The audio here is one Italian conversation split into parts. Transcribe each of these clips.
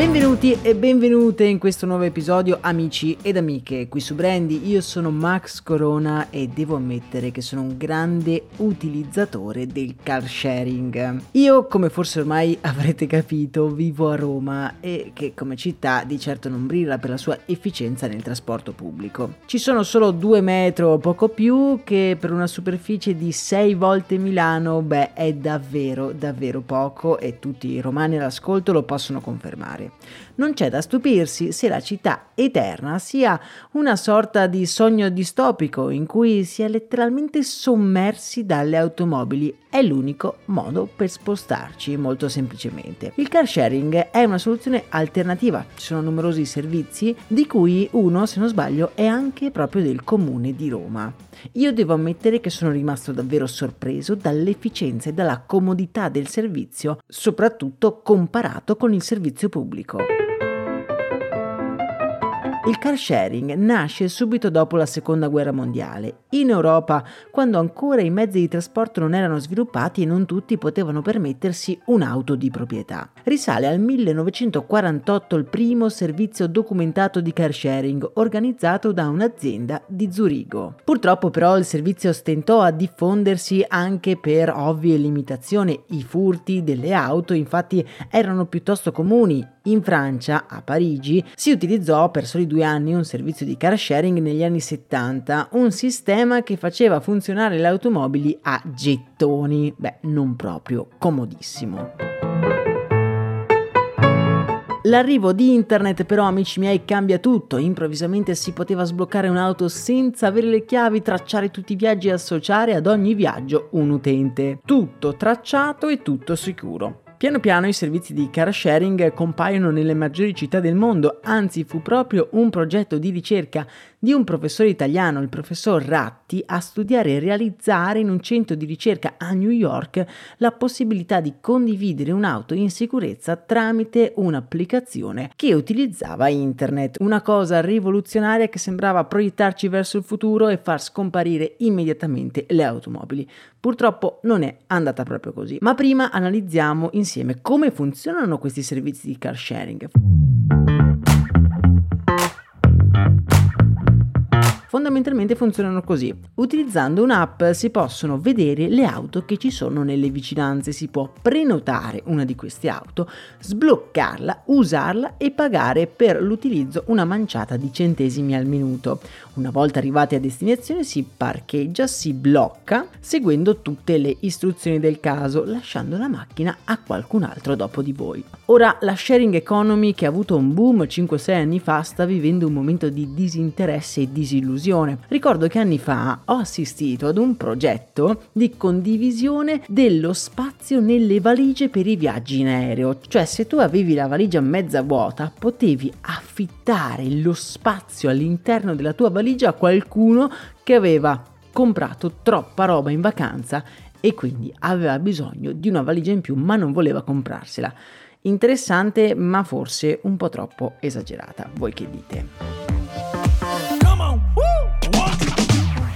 Benvenuti e benvenute in questo nuovo episodio amici ed amiche qui su Brandy. Io sono Max Corona e devo ammettere che sono un grande utilizzatore del car sharing. Io, come forse ormai avrete capito, vivo a Roma e che come città di certo non brilla per la sua efficienza nel trasporto pubblico. Ci sono solo due metro o poco più che per una superficie di 6 volte Milano, beh, è davvero davvero poco e tutti i romani all'ascolto lo possono confermare Non c'è da stupirsi se la città eterna sia una sorta di sogno distopico in cui si è letteralmente sommersi dalle automobili. È l'unico modo per spostarci, molto semplicemente. Il car sharing è una soluzione alternativa. Ci sono numerosi servizi, di cui uno, se non sbaglio, è anche proprio del comune di Roma. Io devo ammettere che sono rimasto davvero sorpreso dall'efficienza e dalla comodità del servizio, soprattutto comparato con il servizio pubblico. Il car sharing nasce subito dopo la seconda guerra mondiale, in Europa, quando ancora i mezzi di trasporto non erano sviluppati e non tutti potevano permettersi un'auto di proprietà. Risale al 1948 il primo servizio documentato di car sharing organizzato da un'azienda di Zurigo. Purtroppo però il servizio stentò a diffondersi anche per ovvie limitazioni. I furti delle auto infatti erano piuttosto comuni in Francia, a Parigi, si utilizzò per soli due anni un servizio di car sharing negli anni 70, un sistema che faceva funzionare le automobili a gettoni. Beh, non proprio comodissimo. L'arrivo di internet però amici miei cambia tutto, improvvisamente si poteva sbloccare un'auto senza avere le chiavi, tracciare tutti i viaggi e associare ad ogni viaggio un utente. Tutto tracciato e tutto sicuro. Piano piano i servizi di car sharing compaiono nelle maggiori città del mondo, anzi fu proprio un progetto di ricerca di un professore italiano, il professor Ratti, a studiare e realizzare in un centro di ricerca a New York la possibilità di condividere un'auto in sicurezza tramite un'applicazione che utilizzava internet, una cosa rivoluzionaria che sembrava proiettarci verso il futuro e far scomparire immediatamente le automobili. Purtroppo non è andata proprio così, ma prima analizziamo insieme come funzionano questi servizi di car sharing. Fondamentalmente funzionano così. Utilizzando un'app si possono vedere le auto che ci sono nelle vicinanze, si può prenotare una di queste auto, sbloccarla, usarla e pagare per l'utilizzo una manciata di centesimi al minuto. Una volta arrivati a destinazione si parcheggia, si blocca, seguendo tutte le istruzioni del caso, lasciando la macchina a qualcun altro dopo di voi. Ora la sharing economy che ha avuto un boom 5-6 anni fa sta vivendo un momento di disinteresse e disillusione condivisione. Ricordo che anni fa ho assistito ad un progetto di condivisione dello spazio nelle valigie per i viaggi in aereo, cioè se tu avevi la valigia mezza vuota potevi affittare lo spazio all'interno della tua valigia a qualcuno che aveva comprato troppa roba in vacanza e quindi aveva bisogno di una valigia in più ma non voleva comprarsela. Interessante ma forse un po' troppo esagerata, voi che dite?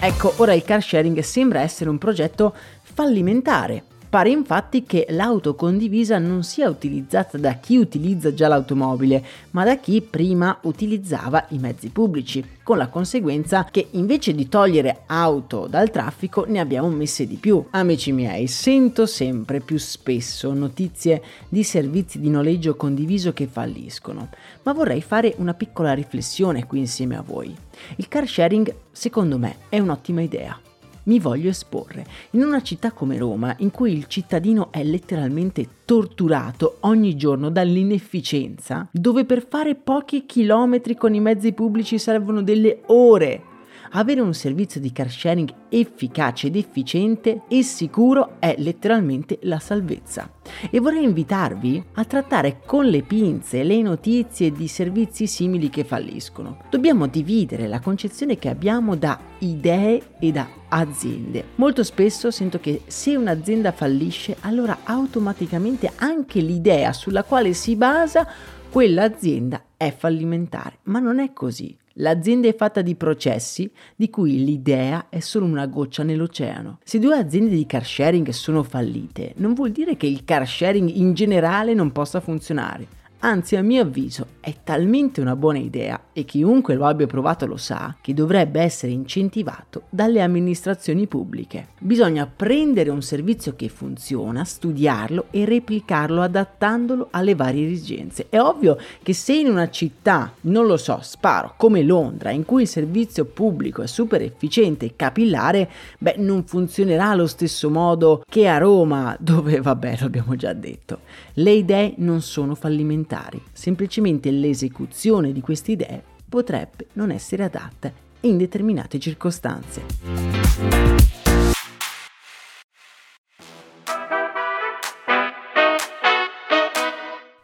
Ecco, ora il car sharing sembra essere un progetto fallimentare. Pare infatti che l'auto condivisa non sia utilizzata da chi utilizza già l'automobile, ma da chi prima utilizzava i mezzi pubblici, con la conseguenza che invece di togliere auto dal traffico ne abbiamo messe di più. Amici miei, sento sempre più spesso notizie di servizi di noleggio condiviso che falliscono, ma vorrei fare una piccola riflessione qui insieme a voi. Il car sharing, secondo me, è un'ottima idea mi voglio esporre. In una città come Roma in cui il cittadino è letteralmente torturato ogni giorno dall'inefficienza, dove per fare pochi chilometri con i mezzi pubblici servono delle ore avere un servizio di car sharing efficace ed efficiente e sicuro è letteralmente la salvezza. E vorrei invitarvi a trattare con le pinze le notizie di servizi simili che falliscono. Dobbiamo dividere la concezione che abbiamo da idee e da aziende. Molto spesso sento che se un'azienda fallisce, allora automaticamente anche l'idea sulla quale si basa quell'azienda è fallimentare, ma non è così. L'azienda è fatta di processi di cui l'idea è solo una goccia nell'oceano. Se due aziende di car sharing sono fallite, non vuol dire che il car sharing in generale non possa funzionare. Anzi, a mio avviso, è talmente una buona idea, e chiunque lo abbia provato lo sa, che dovrebbe essere incentivato dalle amministrazioni pubbliche. Bisogna prendere un servizio che funziona, studiarlo e replicarlo adattandolo alle varie esigenze. È ovvio che se in una città, non lo so, sparo, come Londra, in cui il servizio pubblico è super efficiente e capillare, beh, non funzionerà allo stesso modo che a Roma, dove, vabbè, lo abbiamo già detto. Le idee non sono fallimentari parlamentari, semplicemente l'esecuzione di queste idee potrebbe non essere adatta in determinate circostanze.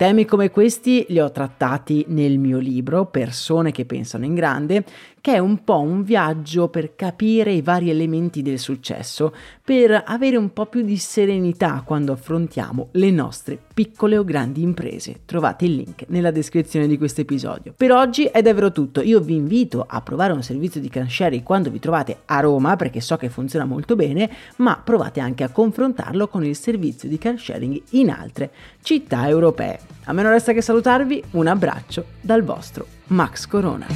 Temi come questi li ho trattati nel mio libro Persone che pensano in grande, che è un po' un viaggio per capire i vari elementi del successo, per avere un po' più di serenità quando affrontiamo le nostre piccole o grandi imprese. Trovate il link nella descrizione di questo episodio. Per oggi è davvero tutto, io vi invito a provare un servizio di cansharing quando vi trovate a Roma perché so che funziona molto bene, ma provate anche a confrontarlo con il servizio di carsharing in altre città europee. A me non resta che salutarvi, un abbraccio dal vostro Max Corona.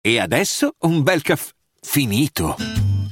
E adesso un bel caffè finito.